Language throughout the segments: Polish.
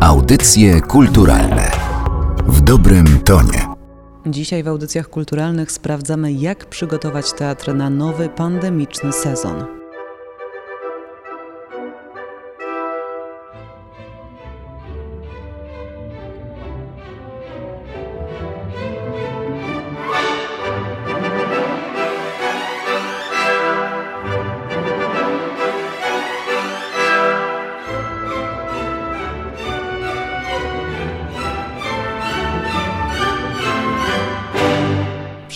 Audycje kulturalne w dobrym tonie. Dzisiaj w audycjach kulturalnych sprawdzamy, jak przygotować teatr na nowy pandemiczny sezon.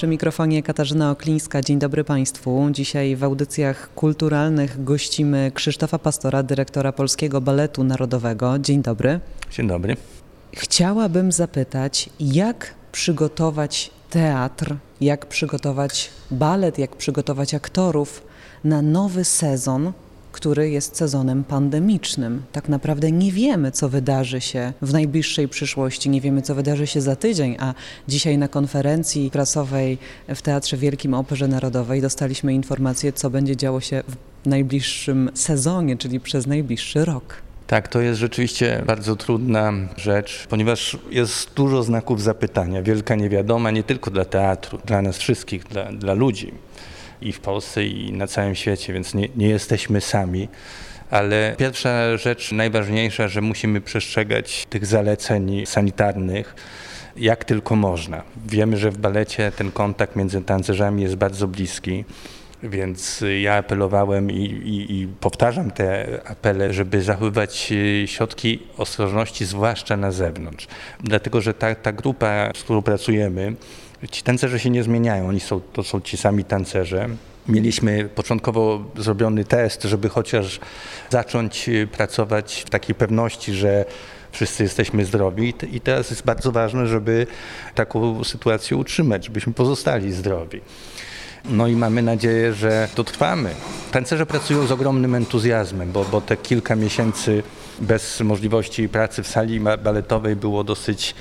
Przy mikrofonie Katarzyna Oklińska. Dzień dobry Państwu. Dzisiaj w audycjach kulturalnych gościmy Krzysztofa Pastora, dyrektora Polskiego Baletu Narodowego. Dzień dobry. Dzień dobry. Chciałabym zapytać, jak przygotować teatr, jak przygotować balet, jak przygotować aktorów na nowy sezon który jest sezonem pandemicznym. Tak naprawdę nie wiemy, co wydarzy się w najbliższej przyszłości, nie wiemy, co wydarzy się za tydzień, a dzisiaj na konferencji prasowej w Teatrze Wielkim Operze Narodowej dostaliśmy informację, co będzie działo się w najbliższym sezonie, czyli przez najbliższy rok. Tak, to jest rzeczywiście bardzo trudna rzecz, ponieważ jest dużo znaków zapytania, wielka niewiadoma nie tylko dla teatru, dla nas wszystkich, dla, dla ludzi i w Polsce, i na całym świecie, więc nie, nie jesteśmy sami. Ale pierwsza rzecz, najważniejsza, że musimy przestrzegać tych zaleceń sanitarnych jak tylko można. Wiemy, że w balecie ten kontakt między tancerzami jest bardzo bliski. Więc ja apelowałem i, i, i, powtarzam te apele, żeby zachowywać środki ostrożności, zwłaszcza na zewnątrz. Dlatego, że ta, ta grupa, z którą pracujemy, Ci tancerze się nie zmieniają, oni są, to są ci sami tancerze. Mieliśmy początkowo zrobiony test, żeby chociaż zacząć y, pracować w takiej pewności, że wszyscy jesteśmy zdrowi i teraz jest bardzo ważne, żeby taką sytuację utrzymać, żebyśmy pozostali zdrowi. No i mamy nadzieję, że dotrwamy. Tancerze pracują z ogromnym entuzjazmem, bo, bo te kilka miesięcy bez możliwości pracy w sali baletowej było dosyć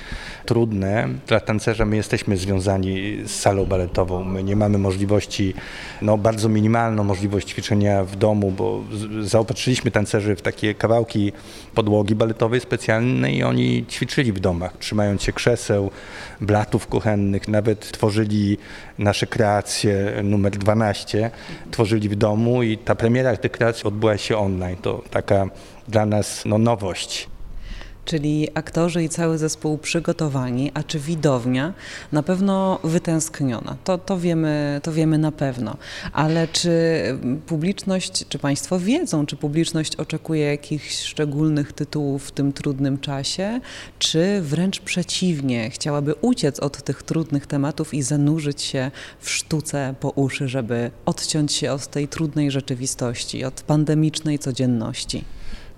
trudne. Dla tancerza my jesteśmy związani z salą baletową. My nie mamy możliwości, no bardzo minimalną możliwość ćwiczenia w domu, bo zaopatrzyliśmy tancerzy w takie kawałki podłogi baletowej specjalnej i oni ćwiczyli w domach, trzymając się krzeseł, blatów kuchennych, nawet tworzyli nasze kreacje numer 12, tworzyli w domu i ta premiera tych kreacji odbyła się online. To taka dla nas no, nowość czyli aktorzy i cały zespół przygotowani, a czy widownia na pewno wytęskniona. To, to, wiemy, to wiemy na pewno. Ale czy publiczność, czy Państwo wiedzą, czy publiczność oczekuje jakichś szczególnych tytułów w tym trudnym czasie, czy wręcz przeciwnie, chciałaby uciec od tych trudnych tematów i zanurzyć się w sztuce po uszy, żeby odciąć się od tej trudnej rzeczywistości, od pandemicznej codzienności?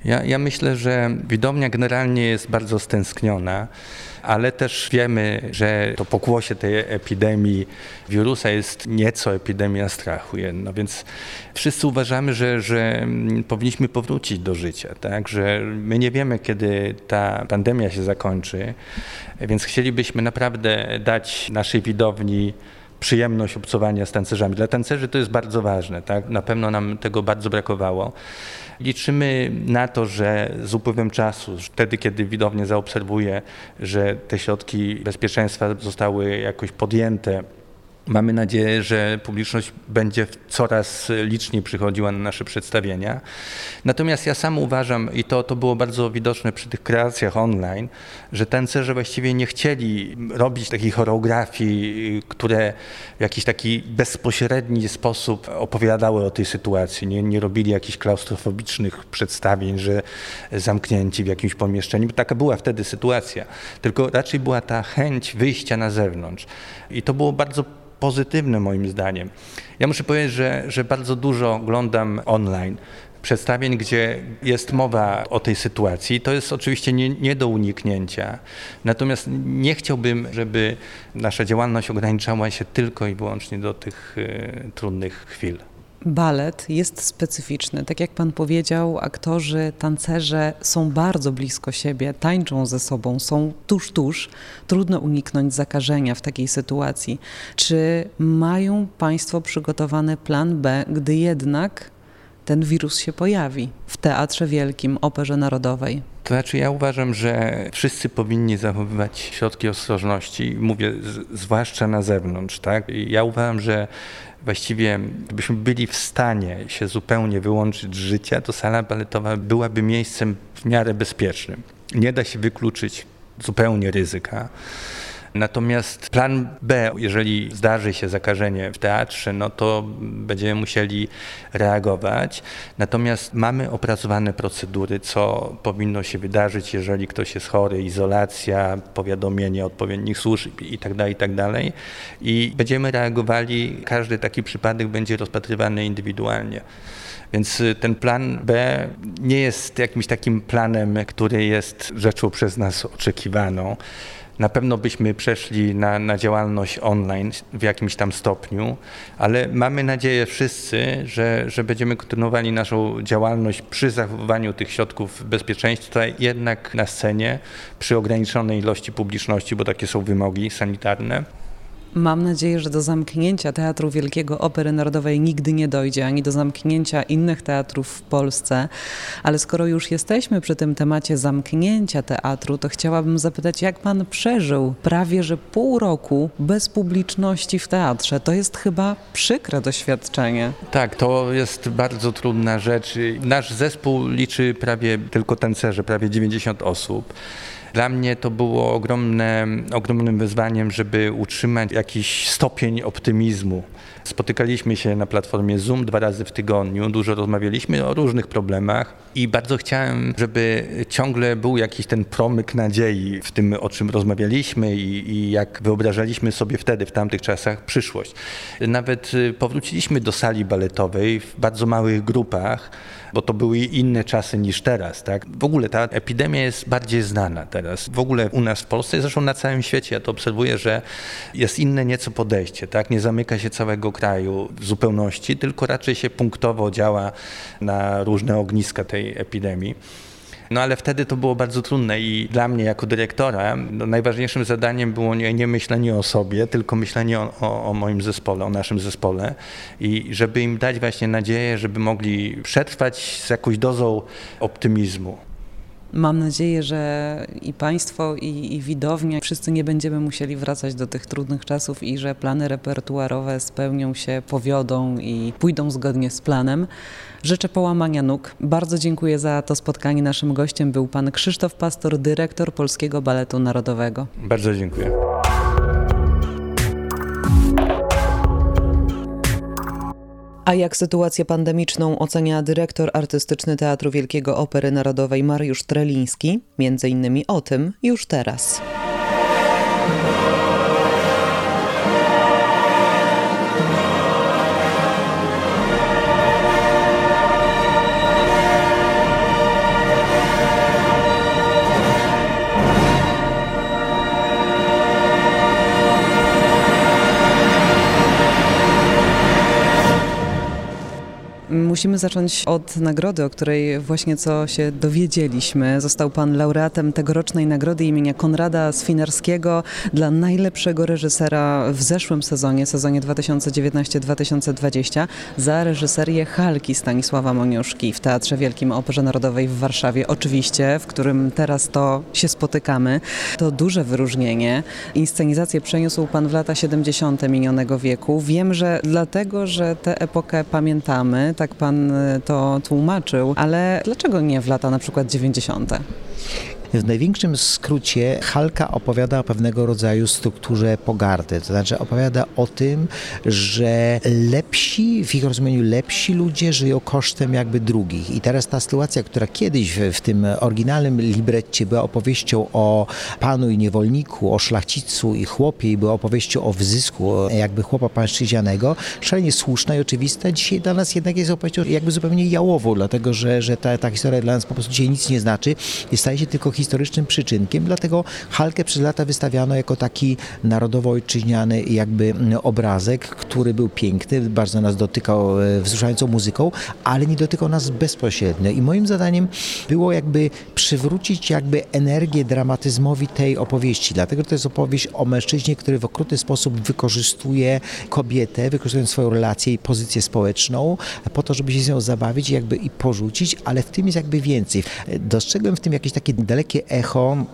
Ja, ja myślę, że widownia generalnie jest bardzo stęskniona, ale też wiemy, że to pokłosie tej epidemii wirusa jest nieco epidemia strachu jedno, więc wszyscy uważamy, że, że powinniśmy powrócić do życia, tak? że my nie wiemy, kiedy ta pandemia się zakończy, więc chcielibyśmy naprawdę dać naszej widowni przyjemność obcowania z tancerzami. Dla tancerzy to jest bardzo ważne, tak? na pewno nam tego bardzo brakowało. Liczymy na to, że z upływem czasu, wtedy kiedy widownia zaobserwuje, że te środki bezpieczeństwa zostały jakoś podjęte, Mamy nadzieję, że publiczność będzie coraz liczniej przychodziła na nasze przedstawienia. Natomiast ja sam uważam, i to, to było bardzo widoczne przy tych kreacjach online, że tancerze właściwie nie chcieli robić takich choreografii, które w jakiś taki bezpośredni sposób opowiadały o tej sytuacji. Nie, nie robili jakichś klaustrofobicznych przedstawień, że zamknięci w jakimś pomieszczeniu. Taka była wtedy sytuacja. Tylko raczej była ta chęć wyjścia na zewnątrz. I to było bardzo pozytywne moim zdaniem. Ja muszę powiedzieć, że, że bardzo dużo oglądam online przedstawień, gdzie jest mowa o tej sytuacji. To jest oczywiście nie, nie, do uniknięcia. Natomiast nie chciałbym, żeby nasza działalność ograniczała się tylko i wyłącznie do tych y, trudnych chwil balet jest specyficzny. Tak jak pan powiedział, aktorzy, tancerze są bardzo blisko siebie, tańczą ze sobą, są tuż, tuż. Trudno uniknąć zakażenia w takiej sytuacji. Czy mają państwo przygotowany plan B, gdy jednak ten wirus się pojawi w Teatrze Wielkim, Operze Narodowej? To znaczy, ja uważam, że wszyscy powinni zachowywać środki ostrożności, mówię z, zwłaszcza na zewnątrz. Tak? Ja uważam, że właściwie gdybyśmy byli w stanie się zupełnie wyłączyć z życia, to sala baletowa byłaby miejscem w miarę bezpiecznym. Nie da się wykluczyć zupełnie ryzyka. Natomiast plan B, jeżeli zdarzy się zakażenie w teatrze, no to będziemy musieli reagować. Natomiast mamy opracowane procedury, co powinno się wydarzyć, jeżeli ktoś jest chory, izolacja, powiadomienie odpowiednich służb itd., tak itd. Tak I będziemy reagowali, każdy taki przypadek będzie rozpatrywany indywidualnie. Więc ten plan B nie jest jakimś takim planem, który jest rzeczą przez nas oczekiwaną. Na pewno byśmy przeszli na, na działalność online w jakimś tam stopniu, ale mamy nadzieję wszyscy, że, że będziemy kontynuowali naszą działalność przy zachowaniu tych środków bezpieczeństwa, jednak na scenie, przy ograniczonej ilości publiczności, bo takie są wymogi sanitarne. Mam nadzieję, że do zamknięcia Teatru Wielkiego Opery Narodowej nigdy nie dojdzie, ani do zamknięcia innych teatrów w Polsce. Ale skoro już jesteśmy przy tym temacie zamknięcia teatru, to chciałabym zapytać, jak pan przeżył prawie że pół roku bez publiczności w teatrze? To jest chyba przykre doświadczenie. Tak, to jest bardzo trudna rzecz. Nasz zespół liczy prawie tylko tancerze, prawie 90 osób. Dla mnie to było ogromne, ogromnym wyzwaniem, żeby utrzymać jakiś stopień optymizmu. Spotykaliśmy się na platformie Zoom dwa razy w tygodniu, dużo rozmawialiśmy o różnych problemach i bardzo chciałem, żeby ciągle był jakiś ten promyk nadziei w tym, o czym rozmawialiśmy i, i jak wyobrażaliśmy sobie wtedy, w tamtych czasach, przyszłość. Nawet y, powróciliśmy do sali baletowej w bardzo małych grupach bo to były inne czasy niż teraz. Tak? W ogóle ta epidemia jest bardziej znana teraz. W ogóle u nas w Polsce, zresztą na całym świecie, ja to obserwuję, że jest inne nieco podejście. Tak? Nie zamyka się całego kraju w zupełności, tylko raczej się punktowo działa na różne ogniska tej epidemii. No ale wtedy to było bardzo trudne i dla mnie jako dyrektora no, najważniejszym zadaniem było nie, nie, myślenie o sobie, tylko myślenie o, o, o moim zespole, o naszym zespole i żeby im dać właśnie nadzieję, żeby mogli przetrwać z jakąś dozą optymizmu. Mam nadzieję, że i Państwo, i, i widownia, wszyscy nie będziemy musieli wracać do tych trudnych czasów i że plany repertuarowe spełnią się, powiodą i pójdą zgodnie z planem. Życzę połamania nóg. Bardzo dziękuję za to spotkanie. Naszym gościem był pan Krzysztof Pastor, dyrektor Polskiego Baletu Narodowego. Bardzo dziękuję. A jak sytuację pandemiczną ocenia dyrektor artystyczny Teatru Wielkiego Opery Narodowej Mariusz Treliński? Między innymi o tym już teraz. Musimy zacząć od nagrody, o której właśnie co się dowiedzieliśmy. Został pan laureatem tegorocznej nagrody imienia Konrada Swinarskiego dla najlepszego reżysera w zeszłym sezonie, sezonie 2019-2020 za reżyserię Halki Stanisława Moniuszki w Teatrze Wielkim Operze Narodowej w Warszawie. Oczywiście, w którym teraz to się spotykamy. To duże wyróżnienie. Inscenizację przeniósł pan w lata 70. minionego wieku. Wiem, że dlatego, że tę epokę pamiętamy, tak pan pan y, to tłumaczył, ale dlaczego nie w lata na przykład 90.? W największym skrócie Halka opowiada o pewnego rodzaju strukturze pogardy, to znaczy opowiada o tym, że lepsi, w ich rozumieniu lepsi ludzie żyją kosztem jakby drugich. I teraz ta sytuacja, która kiedyś w, w tym oryginalnym libretcie była opowieścią o panu i niewolniku, o szlachcicu i chłopie i była opowieścią o wyzysku jakby chłopa pańszczyźnianego, szalenie słuszna i oczywista, dzisiaj dla nas jednak jest opowieścią jakby zupełnie jałową, dlatego że, że ta, ta historia dla nas po prostu dzisiaj nic nie znaczy i staje się tylko historycznym przyczynkiem, dlatego Halkę przez lata wystawiano jako taki narodowo-ojczyźniany jakby obrazek, który był piękny, bardzo nas dotykał e, wzruszającą muzyką, ale nie dotykał nas bezpośrednio. I moim zadaniem było jakby przywrócić jakby energię dramatyzmowi tej opowieści, dlatego to jest opowieść o mężczyźnie, który w okrutny sposób wykorzystuje kobietę, wykorzystując swoją relację i pozycję społeczną po to, żeby się z nią zabawić jakby i porzucić, ale w tym jest jakby więcej. Dostrzegłem w tym jakieś takie dalekie que é erram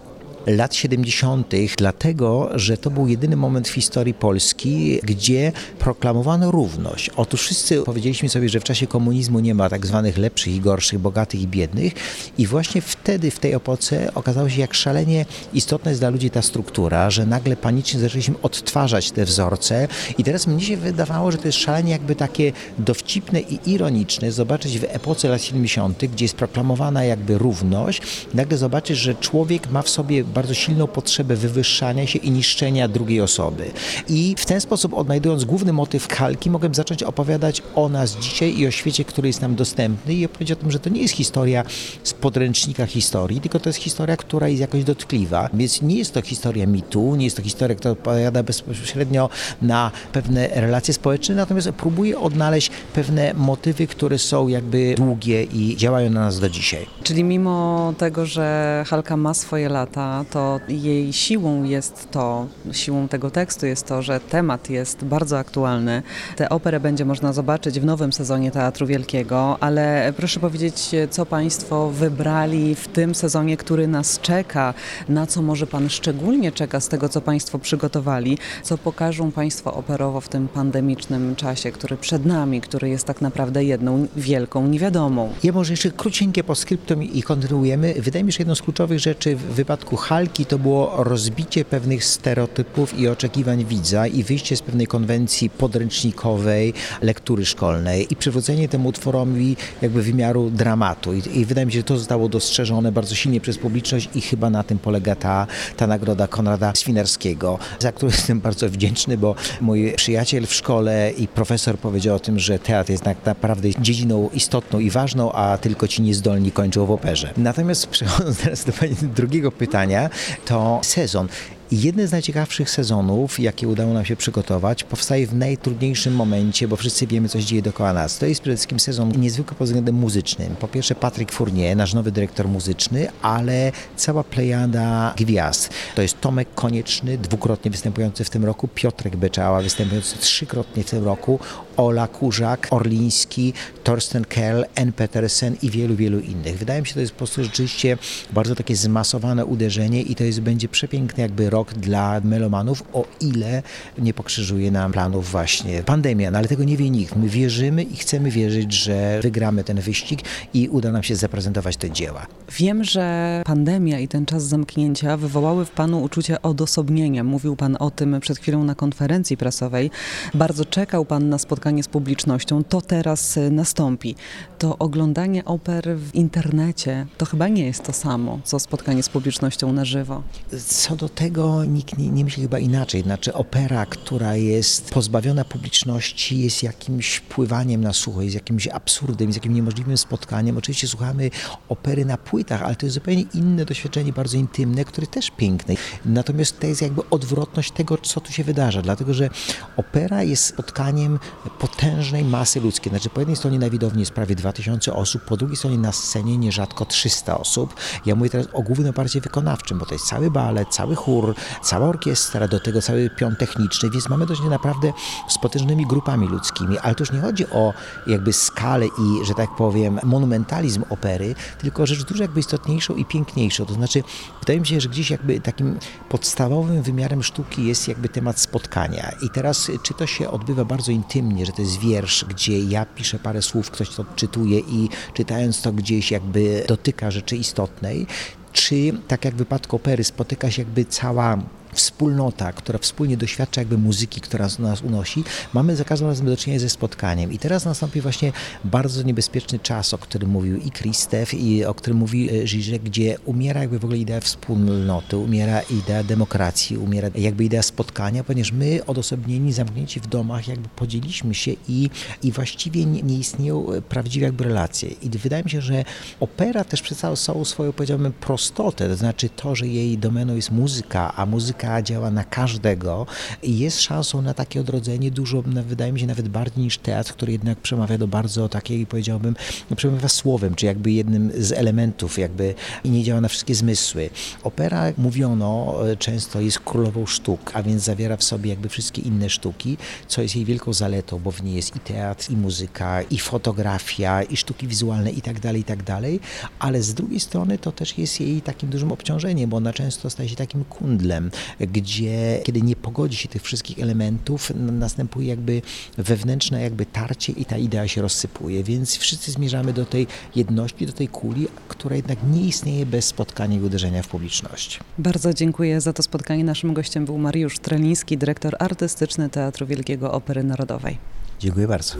lat 70., dlatego że to był jedyny moment w historii Polski, gdzie proklamowano równość. Otóż wszyscy powiedzieliśmy sobie, że w czasie komunizmu nie ma tak zwanych lepszych i gorszych, bogatych i biednych, i właśnie wtedy, w tej epoce, okazało się, jak szalenie istotna jest dla ludzi ta struktura, że nagle panicznie zaczęliśmy odtwarzać te wzorce, i teraz mnie się wydawało, że to jest szalenie jakby takie dowcipne i ironiczne zobaczyć w epoce lat 70., gdzie jest proklamowana jakby równość, nagle zobaczyć, że człowiek ma w sobie bardzo silną potrzebę wywyższania się i niszczenia drugiej osoby. I w ten sposób, odnajdując główny motyw kalki, mogłem zacząć opowiadać o nas dzisiaj i o świecie, który jest nam dostępny i opowiedzieć o tym, że to nie jest historia z podręcznika historii, tylko to jest historia, która jest jakoś dotkliwa. Więc nie jest to historia mitu, nie jest to historia, która odpowiada bezpośrednio na pewne relacje społeczne, natomiast próbuje odnaleźć pewne motywy, które są jakby długie i działają na nas do dzisiaj. Czyli mimo tego, że Halka ma swoje lata, to jej siłą jest to, siłą tego tekstu jest to, że temat jest bardzo aktualny. Tę operę będzie można zobaczyć w nowym sezonie Teatru Wielkiego, ale proszę powiedzieć, co Państwo wybrali w tym sezonie, który nas czeka, na co może Pan szczególnie czeka z tego, co Państwo przygotowali, co pokażą Państwo operowo w tym pandemicznym czasie, który przed nami, który jest tak naprawdę jedną wielką niewiadomą. Ja może jeszcze krócienьkie poskryptum i kontynuujemy. Wydaje mi się, że jedną z kluczowych rzeczy w wypadku Halki to było rozbicie pewnych stereotypów i oczekiwań widza i wyjście z pewnej konwencji podręcznikowej lektury szkolnej i przywrócenie temu utworowi jakby wymiaru dramatu. I, I, wydaje mi się, że to zostało dostrzeżone bardzo silnie przez publiczność i chyba na tym polega ta, ta nagroda Konrada Swinarskiego, za którą jestem bardzo wdzięczny, bo mój przyjaciel w szkole i profesor powiedział o tym, że teatr jest tak naprawdę dziedziną istotną i ważną, a tylko ci niezdolni kończą w operze. Natomiast przechodząc teraz do drugiego pytania, to sezon. Jeden z najciekawszych sezonów, jakie udało nam się przygotować, powstaje w najtrudniejszym momencie, bo wszyscy wiemy, co się dzieje dookoła nas. To jest przede wszystkim sezon niezwykły pod względem muzycznym. Po pierwsze Patryk Fournier, nasz nowy dyrektor muzyczny, ale cała plejada gwiazd. To jest Tomek Konieczny, dwukrotnie występujący w tym roku, Piotrek Beczała, występujący trzykrotnie w tym roku, Ola Kurzak, Orliński, Torsten Kerl, N. Petersen i wielu, wielu innych. Wydaje mi się, to jest po prostu rzeczywiście bardzo takie zmasowane uderzenie i to jest, będzie przepiękny jakby rok dla melomanów, o ile nie pokrzyżuje nam planów właśnie pandemia. No ale tego nie wie nikt. My wierzymy i chcemy wierzyć, że wygramy ten wyścig i uda nam się zaprezentować te dzieła. Wiem, że pandemia i ten czas zamknięcia wywołały w Panu uczucie odosobnienia. Mówił Pan o tym przed chwilą na konferencji prasowej. Bardzo czekał Pan na spotkanie z publicznością. To teraz nastąpi. To oglądanie oper w internecie to chyba nie jest to samo, co spotkanie z publicznością na żywo. Co do tego nikt nie, nie myśli chyba inaczej. Znaczy opera, która jest pozbawiona publiczności jest jakimś pływaniem na sucho, jest jakimś absurdem, jest jakimś niemożliwym spotkaniem. Oczywiście słuchamy opery na płytach, ale to jest zupełnie inne doświadczenie, bardzo intymne, które też piękne. Natomiast to jest jakby odwrotność tego, co tu się wydarza, dlatego że opera jest spotkaniem potężnej masy ludzkiej. Znaczy po jednej stronie na widowni jest prawie 2000 osób, po drugiej stronie na scenie nierzadko 300 osób. Ja mówię teraz o głównym oparcie wykonawczym, bo to jest cały balet, cały chór, cała orkiestra, do tego cały pion techniczny, więc mamy do czynienia naprawdę z potężnymi grupami ludzkimi, ale to już nie chodzi o jakby skalę i, że tak powiem, monumentalizm opery, tylko rzecz dużo jakby istotniejszą i piękniejszą. To znaczy, wydaje mi się, że gdzieś jakby takim podstawowym wymiarem sztuki jest jakby temat spotkania. I teraz, czy to się odbywa bardzo intymnie, że to jest wiersz, gdzie ja piszę parę słów, ktoś to czytuje i czytając to gdzieś jakby dotyka rzeczy istotnej, czy tak jak w wypadku opery spotyka się jakby cała wspólnota, która wspólnie doświadcza jakby muzyki, która nas unosi, mamy za każdym razem do czynienia ze spotkaniem. I teraz nastąpi właśnie bardzo niebezpieczny czas, o którym mówił i Krzysztof, i o którym mówi Żyżek, gdzie umiera jakby w ogóle idea wspólnoty, umiera idea demokracji, umiera jakby idea spotkania, ponieważ my odosobnieni, zamknięci w domach, jakby podzieliliśmy się i, i właściwie nie, nie istnieją prawdziwe jakby relacje. I wydaje mi się, że opera też przedstawia całą swoją, powiedziałbym, prostotę, to znaczy to, że jej domeną jest muzyka, a muzyka działa na każdego i jest szansą na takie odrodzenie dużo, wydaje mi się, nawet bardziej niż teatr, który jednak przemawia do bardzo takiej, powiedziałbym, przemawia słowem, czy jakby jednym z elementów, jakby i nie działa na wszystkie zmysły. Opera, mówiono, e, często jest królową sztuk, a więc zawiera w sobie jakby wszystkie inne sztuki, co jest jej wielką zaletą, bo w niej jest i teatr, i muzyka, i fotografia, i sztuki wizualne, i tak dalej, i tak dalej, ale z drugiej strony to też jest jej takim dużym obciążeniem, bo ona często staje się takim kundlem, gdzie kiedy nie pogodzi się tych wszystkich elementów, następuje jakby wewnętrzne jakby tarcie i ta idea się rozsypuje, więc wszyscy zmierzamy do tej jedności, do tej kuli, która jednak nie istnieje bez spotkania i uderzenia w publiczność. Bardzo dziękuję za to spotkanie. Naszym gościem był Mariusz Treliński, dyrektor artystyczny Teatru Wielkiego Opery Narodowej. Dziękuję bardzo.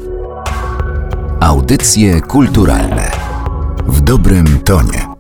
Audycje kulturalne w dobrym tonie.